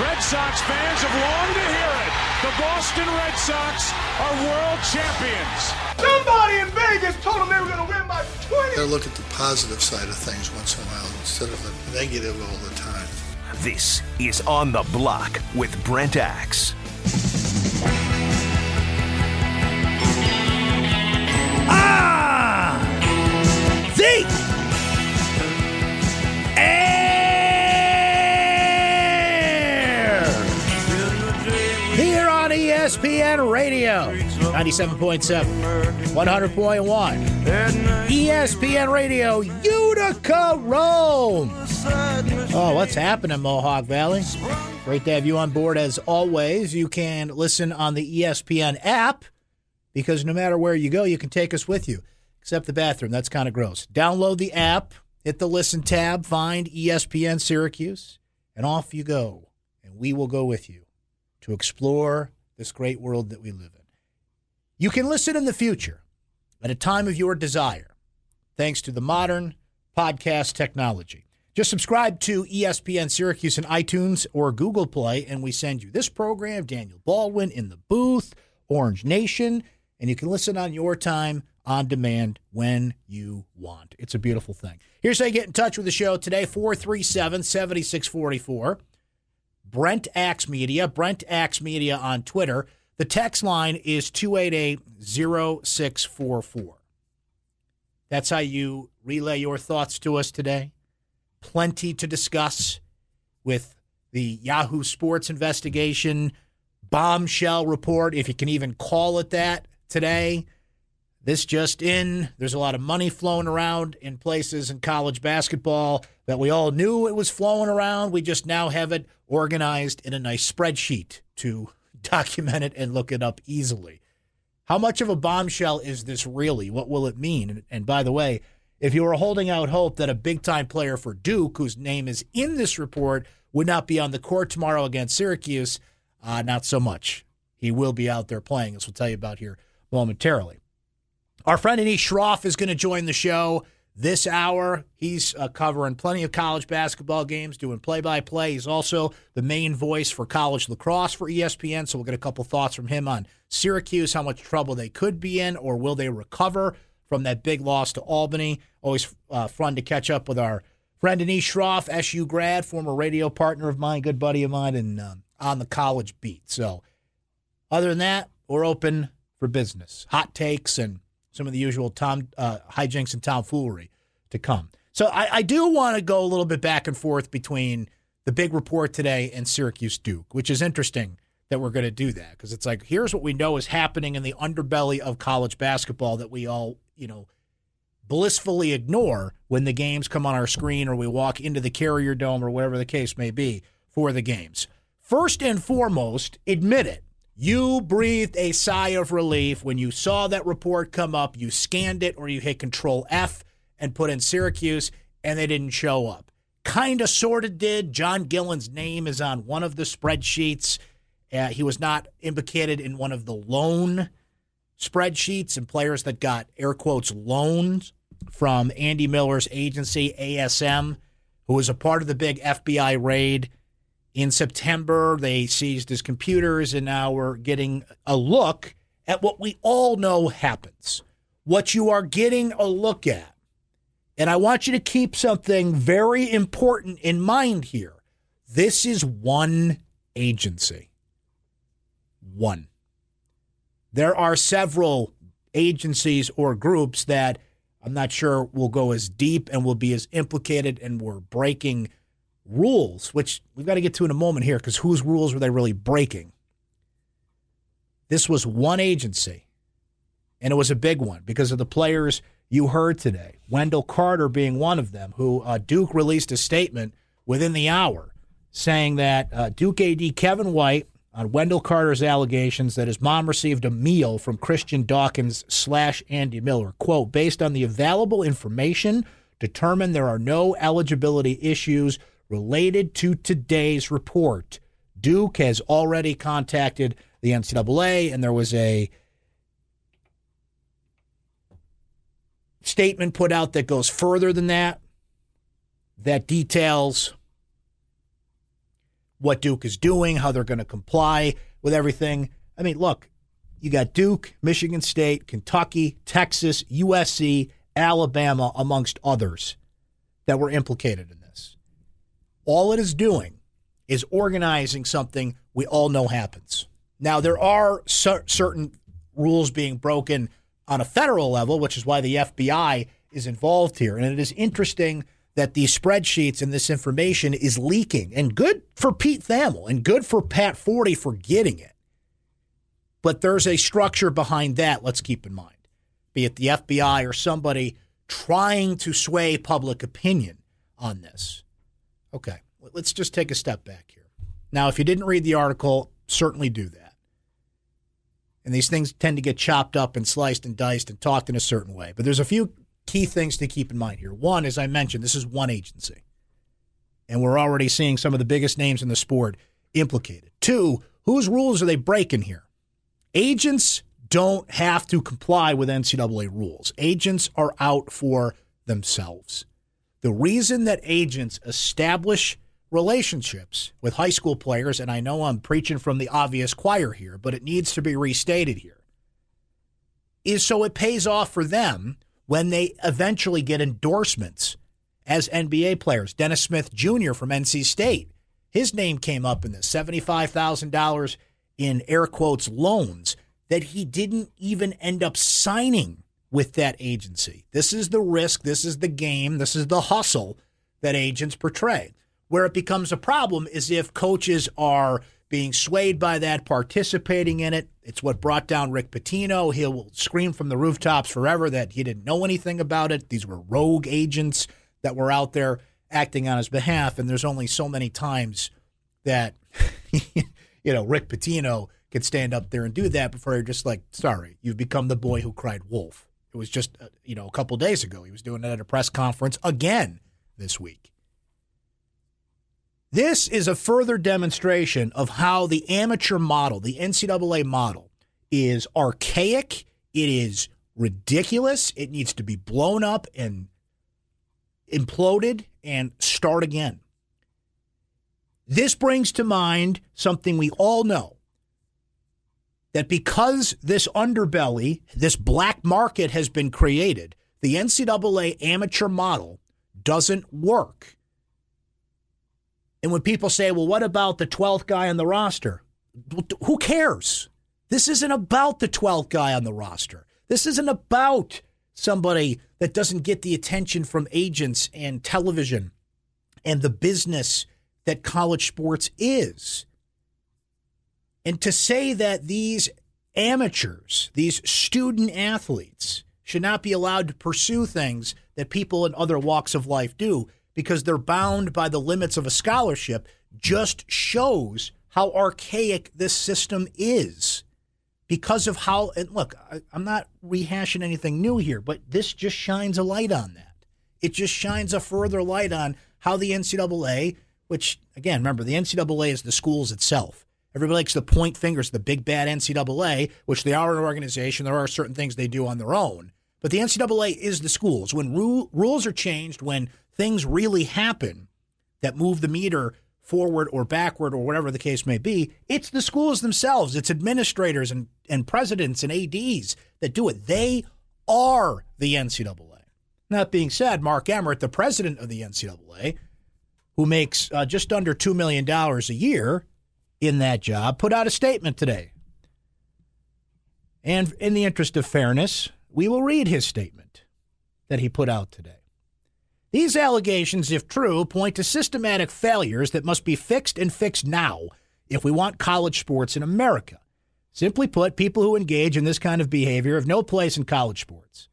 Red Sox fans have longed to hear it. The Boston Red Sox are world champions. Somebody in Vegas told them they were going to win by 20. Gotta look at the positive side of things once in a while instead of the negative all the time. This is On the Block with Brent Axe. Ah! The ESPN Radio 97.7 100.1 ESPN Radio Utica Rome Oh, what's happening, Mohawk Valley? Great to have you on board as always. You can listen on the ESPN app because no matter where you go, you can take us with you, except the bathroom. That's kind of gross. Download the app, hit the listen tab, find ESPN Syracuse, and off you go. And we will go with you to explore this great world that we live in. You can listen in the future at a time of your desire, thanks to the modern podcast technology. Just subscribe to ESPN Syracuse in iTunes or Google Play, and we send you this program, Daniel Baldwin in the booth, Orange Nation, and you can listen on your time on demand when you want. It's a beautiful thing. Here's how you get in touch with the show today 437 7644. Brent Axe Media, Brent Axe Media on Twitter. The text line is 288 0644. That's how you relay your thoughts to us today. Plenty to discuss with the Yahoo Sports investigation, bombshell report, if you can even call it that today. This just in, there's a lot of money flowing around in places in college basketball that we all knew it was flowing around. We just now have it organized in a nice spreadsheet to document it and look it up easily. How much of a bombshell is this really? What will it mean? And, by the way, if you were holding out hope that a big time player for Duke, whose name is in this report, would not be on the court tomorrow against Syracuse, uh, not so much. He will be out there playing, as we'll tell you about here momentarily. Our friend Anish Shroff is going to join the show this hour. He's uh, covering plenty of college basketball games, doing play by play. He's also the main voice for college lacrosse for ESPN. So we'll get a couple thoughts from him on Syracuse, how much trouble they could be in, or will they recover from that big loss to Albany. Always uh, fun to catch up with our friend Anish Shroff, SU grad, former radio partner of mine, good buddy of mine, and um, on the college beat. So other than that, we're open for business, hot takes, and some of the usual Tom uh, hijinks and tomfoolery to come. So I, I do want to go a little bit back and forth between the big report today and Syracuse Duke, which is interesting that we're going to do that because it's like here's what we know is happening in the underbelly of college basketball that we all you know blissfully ignore when the games come on our screen or we walk into the Carrier Dome or whatever the case may be for the games. First and foremost, admit it. You breathed a sigh of relief when you saw that report come up. You scanned it or you hit Control F and put in Syracuse, and they didn't show up. Kind of, sort of did. John Gillon's name is on one of the spreadsheets. Uh, he was not implicated in one of the loan spreadsheets and players that got air quotes loans from Andy Miller's agency, ASM, who was a part of the big FBI raid in September. They seized his computers, and now we're getting a look at what we all know happens. What you are getting a look at. And I want you to keep something very important in mind here. This is one agency. One. There are several agencies or groups that I'm not sure will go as deep and will be as implicated and were breaking rules, which we've got to get to in a moment here because whose rules were they really breaking? This was one agency, And it was a big one because of the players you heard today. Wendell Carter being one of them, who uh, Duke released a statement within the hour saying that uh, Duke AD Kevin White on Wendell Carter's allegations that his mom received a meal from Christian Dawkins slash Andy Miller. Quote, based on the available information, determined there are no eligibility issues related to today's report. Duke has already contacted the NCAA, and there was a statement put out that goes further than that, that details what Duke is doing, how they're going to comply with everything. I mean, look, you got Duke, Michigan State, Kentucky, Texas, USC, Alabama, amongst others that were implicated in. All it is doing is organizing something we all know happens. Now, there are cer- certain rules being broken on a federal level, which is why the FBI is involved here. And it is interesting that these spreadsheets and this information is leaking. And good for Pete Thamel and good for Pat Forde for getting it. But there's a structure behind that, let's keep in mind, be it the FBI or somebody trying to sway public opinion on this. Okay, let's just take a step back here. Now, if you didn't read the article, certainly do that. And these things tend to get chopped up and sliced and diced and talked in a certain way. But there's a few key things to keep in mind here. One, as I mentioned, this is one agency, and we're already seeing some of the biggest names in the sport implicated. Two, whose rules are they breaking here? Agents don't have to comply with NCAA rules. Agents are out for themselves. The reason that agents establish relationships with high school players, and I know I'm preaching from the obvious choir here, but it needs to be restated here, is so it pays off for them when they eventually get endorsements as NBA players. Dennis Smith Jr. from NC State, his name came up in this $75,000 in air quotes loans that he didn't even end up signing with that agency. This is the risk, this is the game, this is the hustle that agents portray. Where it becomes a problem is if coaches are being swayed by that, participating in it. It's what brought down Rick Pitino. He'll scream from the rooftops forever that he didn't know anything about it. These were rogue agents that were out there acting on his behalf. And there's only so many times that, you know, Rick Pitino could stand up there and do that before you're just like, sorry, you've become the boy who cried wolf. It was just, uh, you know, a couple days ago. He was doing it at a press conference again this week. This is a further demonstration of how the amateur model, the NCAA model, is archaic. It is ridiculous. It needs to be blown up and imploded and start again. This brings to mind something we all know that because this underbelly, this black market has been created, the NCAA amateur model doesn't work. And when people say, well, what about the 12th guy on the roster? Who cares? This isn't about the 12th guy on the roster. This isn't about somebody that doesn't get the attention from agents and television and the business that college sports is. And to say that these amateurs, these student athletes, should not be allowed to pursue things that people in other walks of life do because they're bound by the limits of a scholarship just shows how archaic this system is. Because of how and look I, i'm not rehashing anything new here but this just shines a light on that. It just shines a further light on how the ncaa which again remember the ncaa is the schools itself everybody likes to point fingers at the big bad ncaa which they are an organization there are certain things they do on their own but the ncaa is the schools when ru- rules are changed when things really happen that move the meter forward or backward or whatever the case may be, it's the schools themselves, it's administrators and, and presidents and ADs that do it. They are the NCAA. That being said, Mark Emmert, the president of the NCAA, who makes uh, just under $2 million a year in that job, put out a statement today. And in the interest of fairness, we will read his statement that he put out today. These allegations, if true, point to systematic failures that must be fixed and fixed now if we want college sports in America. Simply put, people who engage in this kind of behavior have no place in college sports.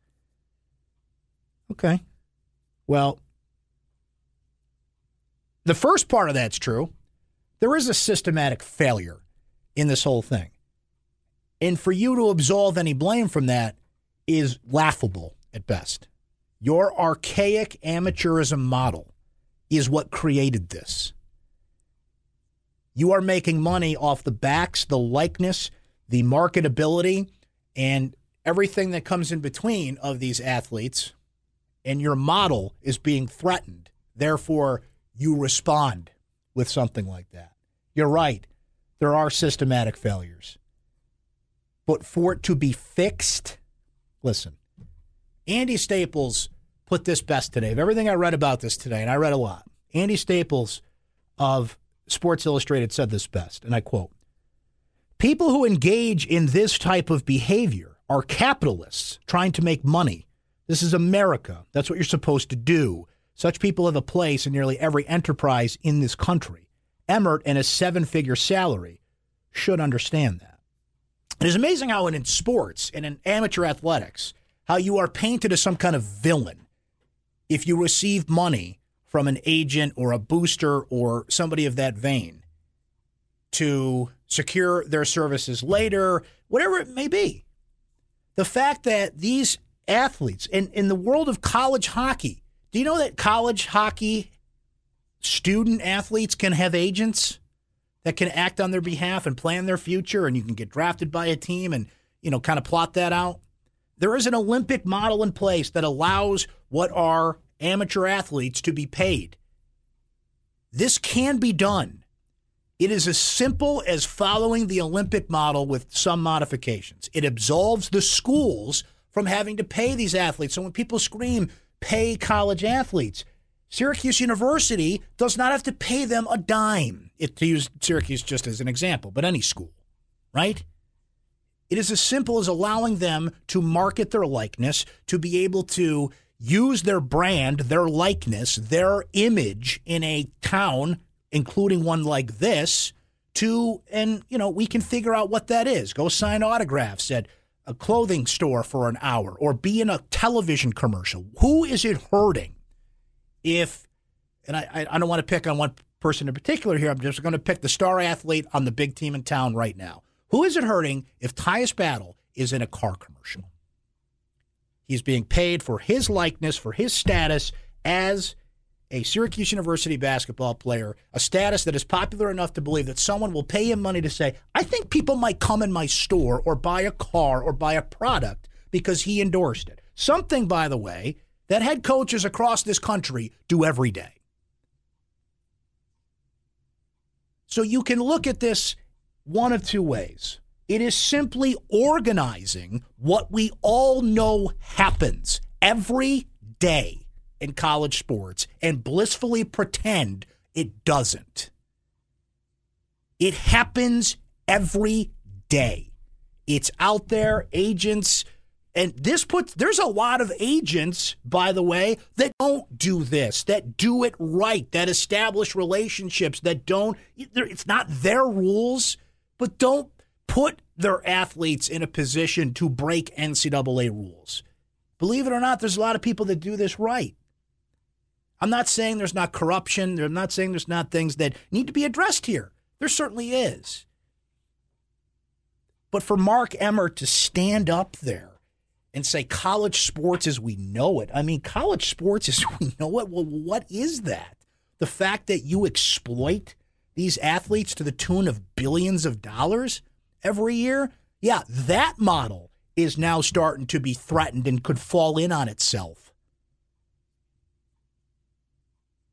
Okay. Well, the first part of that's true. There is a systematic failure in this whole thing. And for you to absolve any blame from that is laughable at best. Your archaic amateurism model is what created this. You are making money off the backs, the likeness, the marketability, and everything that comes in between of these athletes, and your model is being threatened. Therefore, you respond with something like that. You're right. There are systematic failures. But for it to be fixed, listen, Andy Staples put this best today. Of everything I read about this today, and I read a lot, Andy Staples of Sports Illustrated said this best, and I quote People who engage in this type of behavior are capitalists trying to make money. This is America. That's what you're supposed to do. Such people have a place in nearly every enterprise in this country. Emmert and his seven figure salary should understand that. It is amazing how, in sports and in amateur athletics, how you are painted as some kind of villain if you receive money from an agent or a booster or somebody of that vein to secure their services later, whatever it may be. The fact that these athletes in, in the world of college hockey, do you know that college hockey student athletes can have agents that can act on their behalf and plan their future and you can get drafted by a team and you know kind of plot that out? There is an Olympic model in place that allows what are amateur athletes to be paid. This can be done. It is as simple as following the Olympic model with some modifications. It absolves the schools from having to pay these athletes. So when people scream, pay college athletes, Syracuse University does not have to pay them a dime, if, to use Syracuse just as an example, but any school, right? It is as simple as allowing them to market their likeness, to be able to use their brand, their likeness, their image in a town, including one like this, to, and, you know, we can figure out what that is. Go sign autographs at a clothing store for an hour or be in a television commercial. Who is it hurting if, and I, I don't want to pick on one person in particular here, I'm just going to pick the star athlete on the big team in town right now. Who is it hurting if Tyus Battle is in a car commercial? He's being paid for his likeness, for his status as a Syracuse University basketball player, a status that is popular enough to believe that someone will pay him money to say, I think people might come in my store or buy a car or buy a product because he endorsed it. Something, by the way, that head coaches across this country do every day. So you can look at this one of two ways. It is simply organizing what we all know happens every day in college sports and blissfully pretend it doesn't. It happens every day. It's out there, agents, and this puts, there's a lot of agents, by the way, that don't do this, that do it right, that establish relationships, that don't, it's not their rules, but don't put their athletes in a position to break NCAA rules. Believe it or not, there's a lot of people that do this right. I'm not saying there's not corruption. I'm not saying there's not things that need to be addressed here. There certainly is. But for Mark Emmert to stand up there and say college sports as we know it, I mean, college sports as we know it, well, what is that? The fact that you exploit these athletes to the tune of billions of dollars? every year, yeah, that model is now starting to be threatened and could fall in on itself.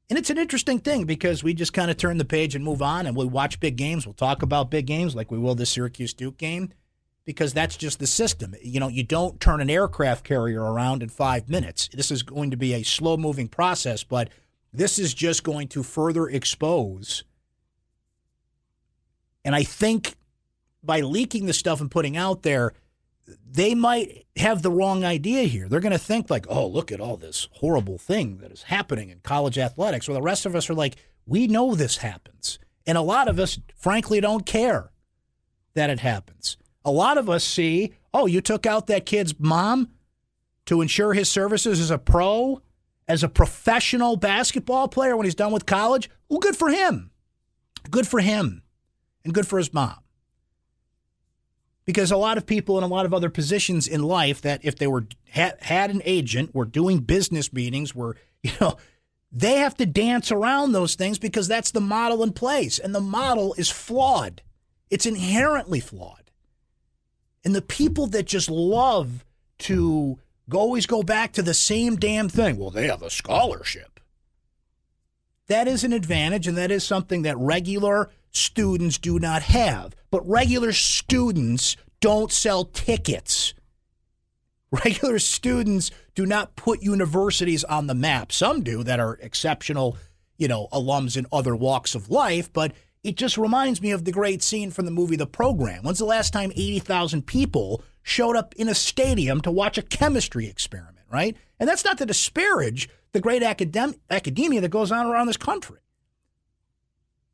And it's an interesting thing because we just kind of turn the page and move on and we watch big games. We'll talk about big games like we will the Syracuse Duke game because that's just the system. You know, you don't turn an aircraft carrier around in five minutes. This is going to be a slow moving process, but this is just going to further expose. And I think by leaking the stuff and putting out there, they might have the wrong idea here. They're going to think like, "Oh, look at all this horrible thing that is happening in college athletics." Where the rest of us are like, "We know this happens." And a lot of us frankly don't care that it happens. A lot of us see, oh, you took out that kid's mom to ensure his services as a pro, as a professional basketball player when he's done with college. Well, good for him. Good for him. And good for his mom. Because a lot of people in a lot of other positions in life that if they were had, had an agent, were doing business meetings, were, you know, they have to dance around those things because that's the model in place. And the model is flawed. It's inherently flawed. And the people that just love to go, always go back to the same damn thing, well, they have a scholarship. That is an advantage, and that is something that regular students do not have. But regular students don't sell tickets. Regular students do not put universities on the map. Some do that are exceptional, you know, alums in other walks of life, but it just reminds me of the great scene from the movie The Program. When's the last time 80,000 people showed up in a stadium to watch a chemistry experiment, right? And that's not to disparage the great academ- academia that goes on around this country.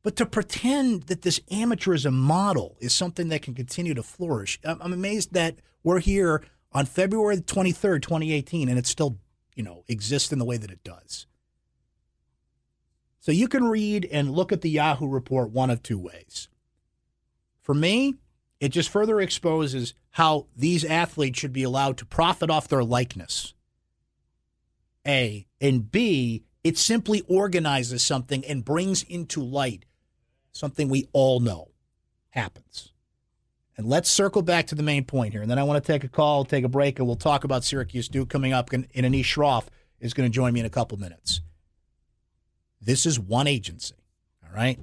But to pretend that this amateurism model is something that can continue to flourish, I'm amazed that we're here on February 23rd, 2018, and it still, you know, exists in the way that it does. So you can read and look at the Yahoo report one of two ways. For me, it just further exposes how these athletes should be allowed to profit off their likeness. A. And B, it simply organizes something and brings into light something we all know happens. And let's circle back to the main point here. And then I want to take a call, take a break, and we'll talk about Syracuse Duke coming up. And Anish Shroff is going to join me in a couple minutes. This is one agency, all right?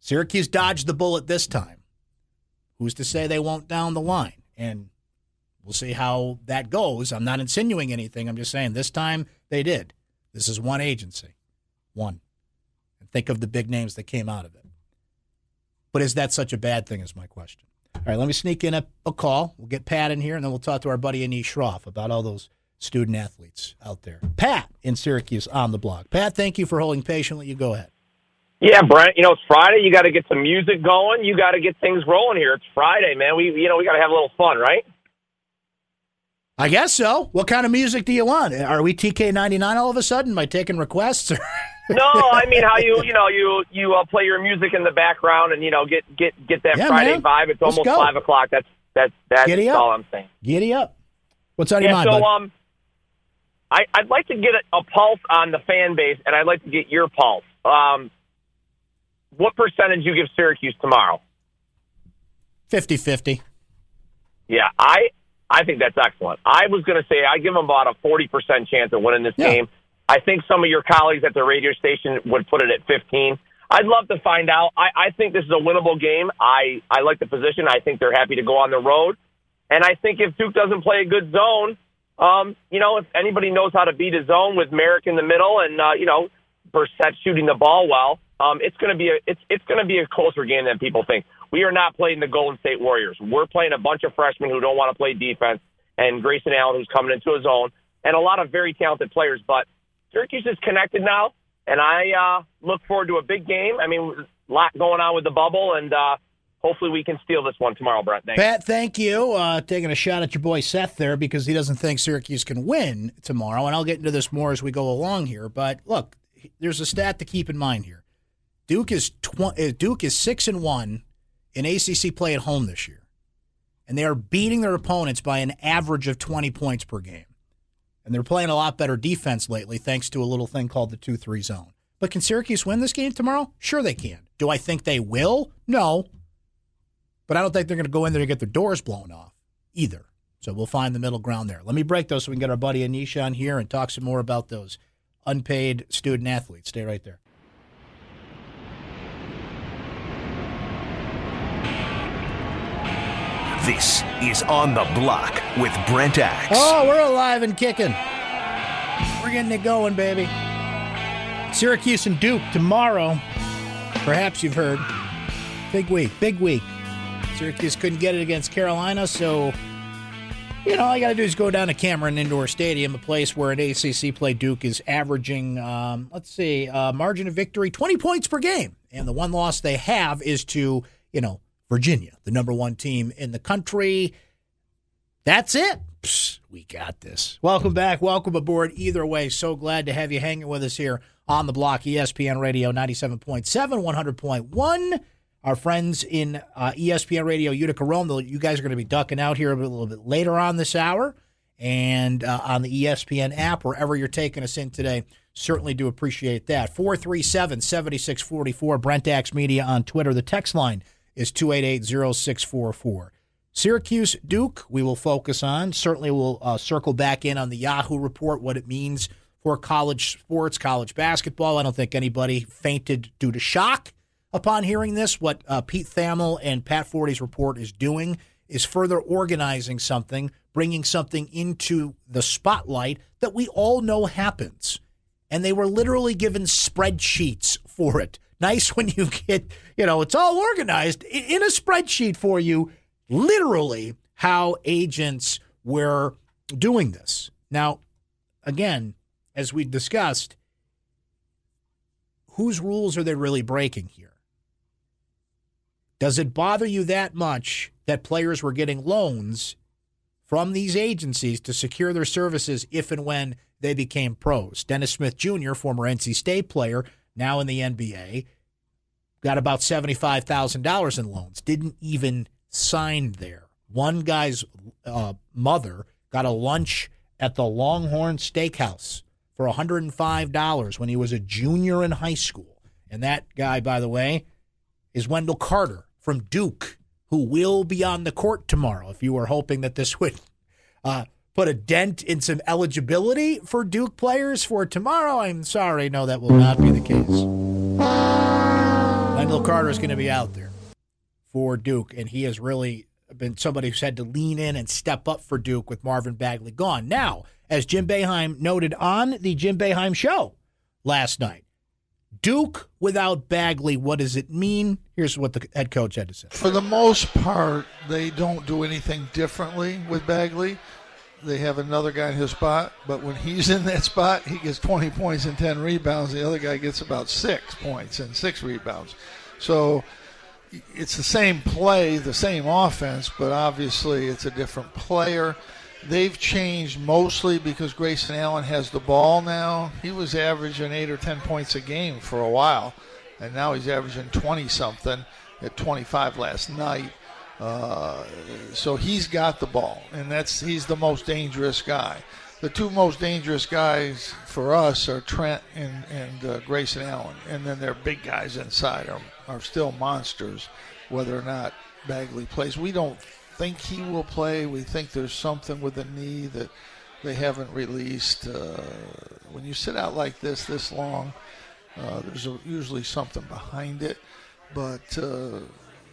Syracuse dodged the bullet this time. Who's to say they won't down the line? And we'll see how that goes. I'm not insinuating anything. I'm just saying this time they did. This is one agency. One. And think of the big names that came out of it. But is that such a bad thing, is my question. All right, let me sneak in a, a call. We'll get Pat in here, and then we'll talk to our buddy Anish Shroff about all those student athletes out there. Pat in Syracuse on the block. Pat, thank you for holding patiently. You go ahead. Yeah, Brent. You know it's Friday. You got to get some music going. You got to get things rolling here. It's Friday, man. We you know we got to have a little fun, right? I guess so. What kind of music do you want? Are we TK ninety nine all of a sudden by taking requests? No, I mean how you you know you you uh, play your music in the background and you know get get get that Yeah, Friday man. vibe. It's Let's almost go. five o'clock. That's that's that's Giddy up. all I'm saying. Giddy up. What's on your yeah, mind, so bud? um, I I'd like to get a, a pulse on the fan base, and I'd like to get your pulse. Um, what percentage you give Syracuse tomorrow? 50-50. Yeah, I I think that's excellent. I was going to say I give them about a forty percent chance of winning this Yeah. game. I think some of your colleagues at the radio station would put it at fifteen. I'd love to find out. I, I think this is a winnable game. I I like the position. I think they're happy to go on the road, and I think if Duke doesn't play a good zone, um, you know, if anybody knows how to beat a zone with Marek in the middle and uh, you know Brissett shooting the ball well, um, it's going to be a it's it's going to be a closer game than people think. We are not playing the Golden State Warriors. We're playing a bunch of freshmen who don't want to play defense, and Grayson Allen who's coming into a zone, and a lot of very talented players. But Syracuse is connected now, and I uh, look forward to a big game. I mean, a lot going on with the bubble, and uh, hopefully we can steal this one tomorrow, Brent. Thanks. Pat, thank you. Uh, taking a shot at your boy Seth there because he doesn't think Syracuse can win tomorrow. And I'll get into this more as we go along here. But look, there's a stat to keep in mind here. Duke is tw- uh, Duke is six and one in ACC play at home this year, and they are beating their opponents by an average of 20 points per game. And they're playing a lot better defense lately, thanks to a little thing called the two-three zone. But can Syracuse win this game tomorrow? Sure, they can. Do I think they will? No, but I don't think they're going to go in there and get their doors blown off either. So we'll find the middle ground there. Let me break those so we can get our buddy Anish on here and talk some more about those unpaid student athletes. Stay right there. This is On the Block with Brent Axe. Oh, we're alive and kicking. We're getting it going, baby. Syracuse and Duke tomorrow. Perhaps you've heard. Big week, big week. Syracuse couldn't get it against Carolina, so you know all you got to do is go down to Cameron Indoor Stadium, a place where an ACC play Duke is averaging, um, let's see, uh, margin of victory 20 points per game, and the one loss they have is to you know Virginia, the number one team in the country. That's it. Psst, we got this. Welcome back. Welcome aboard. Either way, so glad to have you hanging with us here on the block, ESPN Radio 97.7, 100.1. Our friends in uh, ESPN Radio Utica Rome, you guys are going to be ducking out here a little bit later on this hour and uh, on the ESPN app, wherever you're taking us in today. Certainly do appreciate that. 437 7644, Brent Media on Twitter. The text line is 2880644. Syracuse Duke, we will focus on. Certainly, we'll uh, circle back in on the Yahoo report, what it means for college sports, college basketball. I don't think anybody fainted due to shock upon hearing this. What uh, Pete Thamel and Pat Forde's report is doing is further organizing something, bringing something into the spotlight that we all know happens. And they were literally given spreadsheets for it. Nice when you get, you know, it's all organized in a spreadsheet for you, literally how agents were doing this. Now, again, as we discussed, whose rules are they really breaking here? Does it bother you that much that players were getting loans from these agencies to secure their services if and when they became pros? Dennis Smith Jr., former NC State player, now in the NBA, got about $75,000 in loans, didn't even sign there. One guy's uh, mother got a lunch at the Longhorn Steakhouse for $105 when he was a junior in high school. And that guy, by the way, is Wendell Carter from Duke, who will be on the court tomorrow. If you were hoping that this would uh, put a dent in some eligibility for Duke players for tomorrow, I'm sorry. No, that will not be the case. Wendell Carter is going to be out there for Duke, and he has really been somebody who's had to lean in and step up for Duke with Marvin Bagley gone. Now, as Jim Boeheim noted on the Jim Boeheim show last night. Duke without Bagley, what does it mean? Here's what the head coach had to say. For the most part, they don't do anything differently with Bagley. They have another guy in his spot, but when he's in that spot, he gets 20 points and 10 rebounds. The other guy gets about six points and six rebounds. So it's the same play, the same offense, but obviously it's a different player. They've changed mostly because Grayson Allen has the ball now. He was averaging eight or ten points a game for a while, and now he's averaging 20 something at 25 last night. Uh, so he's got the ball, and that's he's the most dangerous guy. The two most dangerous guys for us are Trent and, and uh, Grayson Allen, and then their big guys inside are, are still monsters, whether or not Bagley plays. We don't think he will play. We think there's something with the knee that they haven't released. Uh, when you sit out like this this long, uh, there's a, usually something behind it. But uh,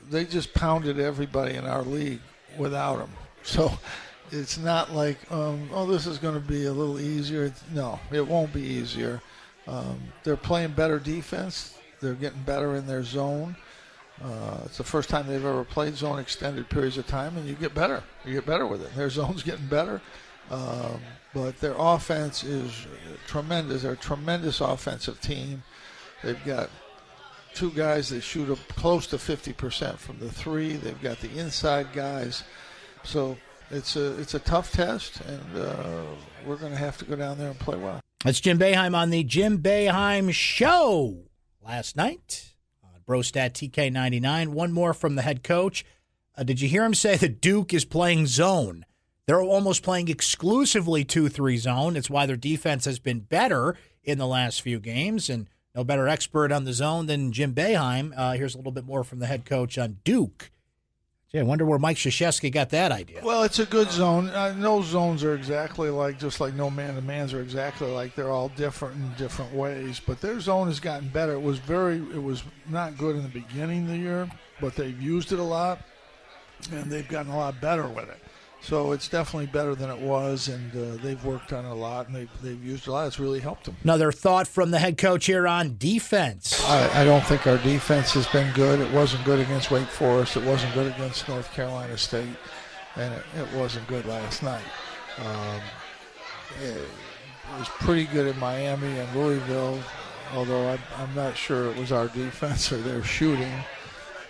they just pounded everybody in our league without him. So it's not like, um, oh, this is going to be a little easier. No, it won't be easier. Um, they're playing better defense. They're getting better in their zone. Uh, it's the first time they've ever played zone extended periods of time, and you get better. You get better with it. Their zone's getting better, um, but their offense is tremendous. They're a tremendous offensive team. They've got two guys that shoot up close to 50% from the three. They've got the inside guys. So it's a it's a tough test, and uh, we're going to have to go down there and play well. That's Jim Boeheim on the Jim Boeheim Show last night. On Brostat TK99. One more from the head coach. Uh, did you hear him say that Duke is playing zone? They're almost playing exclusively 2 3 zone. It's why their defense has been better in the last few games. And no better expert on the zone than Jim Boeheim. Uh, here's a little bit more from the head coach on Duke. Gee, I wonder where Mike Krzyzewski got that idea. Well, it's a good zone. Uh, no zones are exactly like, just like no man to mans are exactly like. They're all different in different ways. But their zone has gotten better. It was very, it was not good in the beginning of the year, but they've used it a lot, and they've gotten a lot better with it. So it's definitely better than it was, and uh, they've worked on it a lot, and they've, they've used a lot. It's really helped them. Another thought from the head coach here on defense. I, I don't think our defense has been good. It wasn't good against Wake Forest. It wasn't good against North Carolina State, and it, it wasn't good last night. Um, it, it was pretty good in Miami and Louisville, although I'm, I'm not sure it was our defense or their shooting.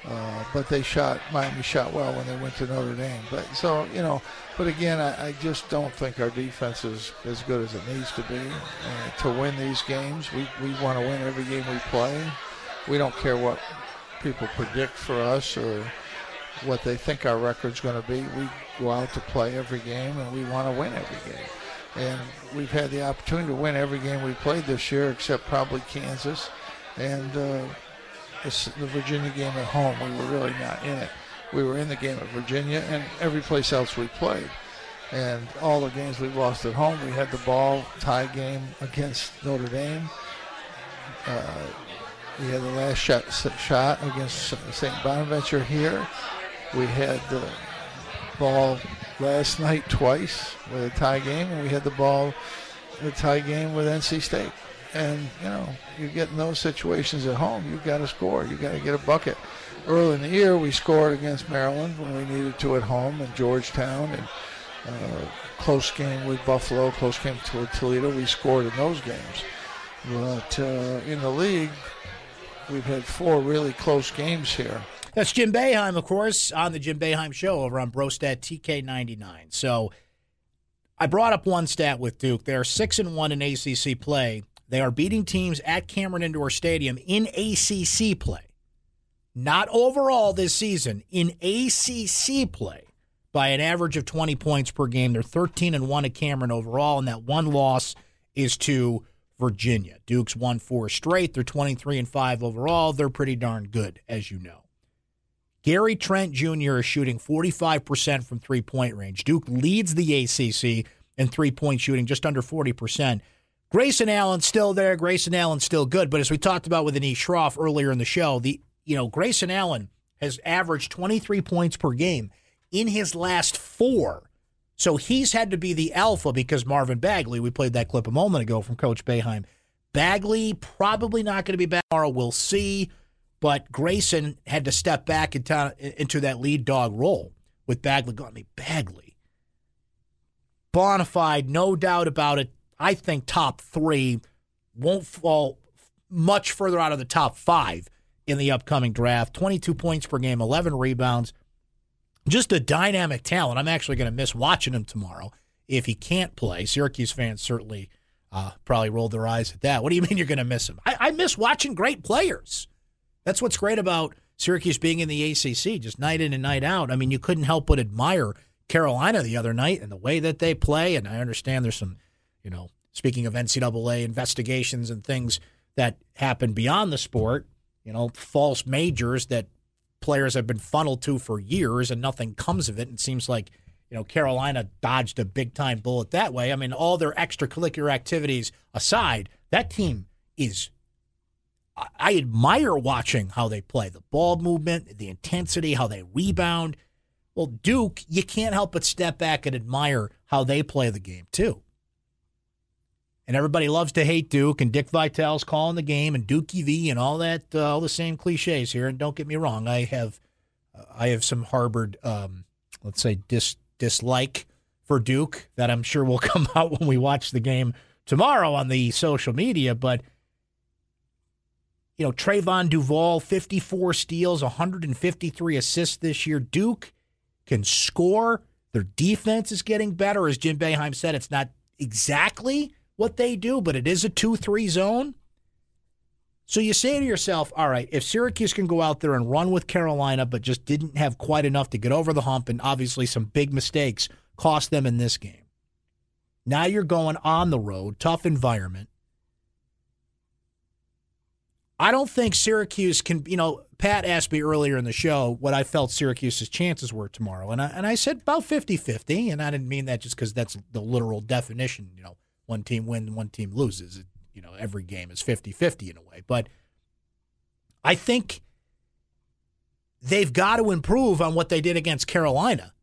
Uh, but they shot Miami shot well when they went to Notre Dame. But so you know, but again, I, I just don't think our defense is as good as it needs to be uh, to win these games. We we want to win every game we play. We don't care what people predict for us or what they think our record's going to be. We go out to play every game and we want to win every game. And we've had the opportunity to win every game we played this year, except probably Kansas and uh, the, the Virginia game at home. We were really not in it. We were in the game at Virginia and every place else we played. And all the games we lost at home, we had the ball tie game against Notre Dame. Uh, we had the last shot, shot against St. Bonaventure here. We had the ball last night twice with a tie game, and we had the ball a tie game with NC State. And you know, you get in those situations at home, you've got to score. You got to get a bucket. Early in the year, we scored against Maryland when we needed to at home, and Georgetown, and uh, close game with Buffalo, close game to Toledo. We scored in those games. But uh, in the league, we've had four really close games here. That's Jim Boeheim, of course, on the Jim Boeheim Show over on Brostat TK99. So I brought up one stat with Duke. They are six and one in ACC play. They are beating teams at Cameron Indoor Stadium in ACC play, not overall this season. In ACC play, by an average of 20 points per game. They're 13 and one at Cameron overall, and that one loss is to Virginia. Duke's won four straight. They're 23 and 5 overall. They're pretty darn good, as you know. Gary Trent Jr. is shooting 45% from three point range. Duke leads the ACC in three point shooting, just under 40%. Grayson Allen's still there. Grayson Allen's still good. But as we talked about with Anish Shroff earlier in the show, the you know Grayson Allen has averaged 23 points per game in his last four so he's had to be the alpha because Marvin Bagley, we played that clip a moment ago from Coach Boeheim. Bagley probably not going to be back tomorrow. We'll see. But Grayson had to step back into, that lead dog role with Bagley. I mean, Bagley. Bonafide, no doubt about it. I think top three won't fall much further out of the top five in the upcoming draft. 22 points per game, 11 rebounds just a dynamic talent. I'm actually going to miss watching him tomorrow if he can't play. Syracuse fans certainly uh, probably rolled their eyes at that. What do you mean you're going to miss him? I, I miss watching great players. That's what's great about Syracuse being in the ACC, just night in and night out. I mean, you couldn't help but admire Carolina the other night and the way that they play. And I understand there's some, you know, speaking of NCAA investigations and things that happen beyond the sport, you know, false majors that players have been funneled to for years and nothing comes of it. And It seems like, you know, Carolina dodged a big time bullet that way. I mean, all their extracurricular activities aside, that team is. I admire watching how they play the ball movement, the intensity, how they rebound. Well, Duke, you can't help but step back and admire how they play the game, too. And everybody loves to hate Duke, and Dick Vitale's calling the game, and Dookie V, and all that, uh, all the same cliches here. And don't get me wrong, I have, uh, I have some harbored, um, let's say, dis dislike for Duke that I'm sure will come out when we watch the game tomorrow on the social media. But you know, Trevon Duval, 54 steals, 153 assists this year. Duke can score. Their defense is getting better. As Jim Boeheim said, it's not exactly what they do, but it is a 2 3 zone. So you say to yourself, all right, if Syracuse can go out there and run with Carolina, but just didn't have quite enough to get over the hump, and obviously some big mistakes cost them in this game. Now you're going on the road, tough environment. I don't think Syracuse can, you know, Pat asked me earlier in the show what I felt Syracuse's chances were tomorrow. And I, and I said about 50 50. And I didn't mean that just because that's the literal definition, you know, one team wins, one team loses. You know, every game is 50 50 in a way. But I think they've got to improve on what they did against Carolina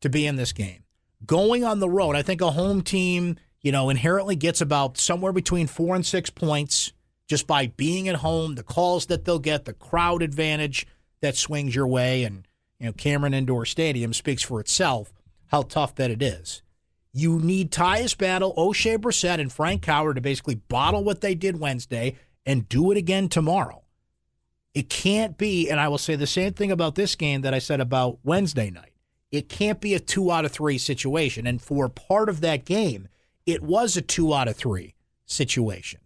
to be in this game. Going on the road, I think a home team, you know, inherently gets about somewhere between four and six points just by being at home, the calls that they'll get, the crowd advantage that swings your way. And, you know, Cameron Indoor Stadium speaks for itself how tough that it is. You need Tyus Battle, Oshae Brissett, and Frank Howard to basically bottle what they did Wednesday and do it again tomorrow. It can't be, and I will say the same thing about this game that I said about Wednesday night. It can't be a two out of three situation. And for part of that game, it was a two out of three situation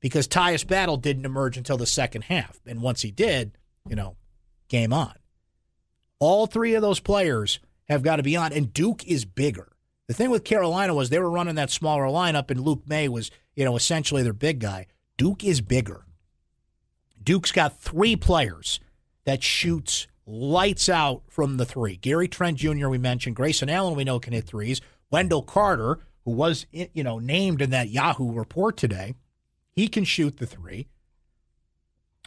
because Tyus Battle didn't emerge until the second half. And once he did, you know, game on. All three of those players have got to be on, and Duke is bigger. The thing with Carolina was they were running that smaller lineup, and Luke Maye was, you know, essentially their big guy. Duke is bigger. Duke's got three players that shoots lights out from the three. Gary Trent Jr. we mentioned, Grayson Allen we know can hit threes. Wendell Carter, who was you know named in that Yahoo report today, he can shoot the three.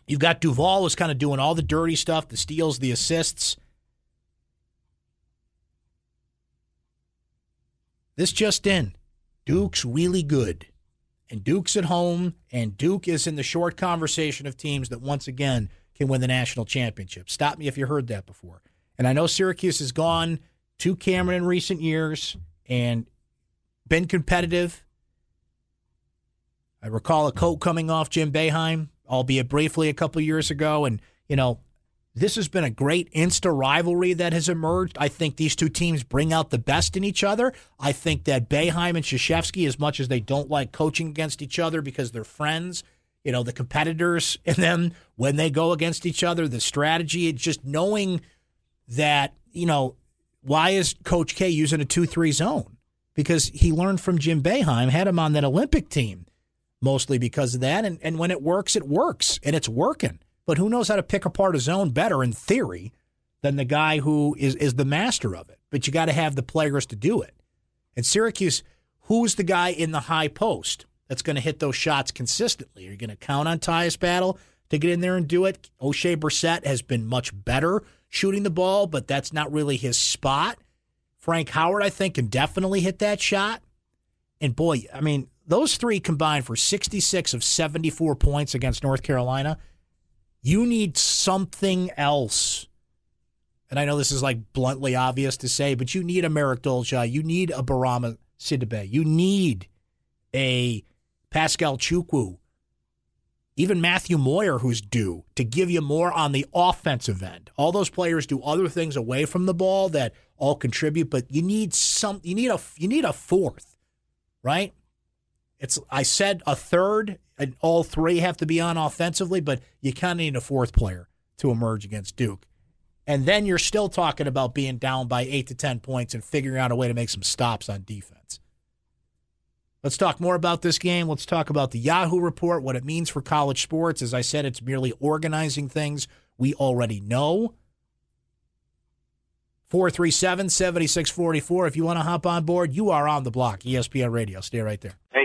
You've got Duval is kind of doing all the dirty stuff, the steals, the assists. This just in. Duke's really good. And Duke's at home, and Duke is in the short conversation of teams that once again can win the national championship. Stop me if you heard that before. And I know Syracuse has gone to Cameron in recent years and been competitive. I recall a coat coming off Jim Boeheim, albeit briefly a couple years ago, and you know this has been a great insta rivalry that has emerged. I think these two teams bring out the best in each other. I think that Boeheim and Krzyzewski, as much as they don't like coaching against each other because they're friends, you know, the competitors and then when they go against each other, the strategy, it's just knowing that, you know, why is Coach K using a 2 3 zone? Because he learned from Jim Boeheim, had him on that Olympic team mostly because of that. And, and when it works, it works and it's working. But who knows how to pick apart a zone better in theory than the guy who is, is the master of it? But you got to have the players to do it. And Syracuse, who's the guy in the high post? that's going to hit those shots consistently? Are you going to count on Tyus Battle to get in there and do it? Oshae Brissett has been much better shooting the ball, but that's not really his spot. Frank Howard, I think, can definitely hit that shot. And boy, I mean, those three combined for 66 of 74 points against North Carolina. You need something else. And I know this is like bluntly obvious to say, but you need a Marek Dolezaj. You need a Bourama Sidibe. You need a Paschal Chukwu, even Matthew Moyer, who's due to give you more on the offensive end. All those players do other things away from the ball that all contribute, but you need some. You need a you need a fourth, right? It's I said a third, and all three have to be on offensively, but you kind of need a fourth player to emerge against Duke. And then you're still talking about being down by eight to ten points and figuring out a way to make some stops on defense. Let's talk more about this game. Let's talk about the Yahoo report, what it means for college sports. As I said, it's merely organizing things we already know. 437 7644. If you want to hop on board, you are on the block. ESPN Radio. Stay right there. Bye.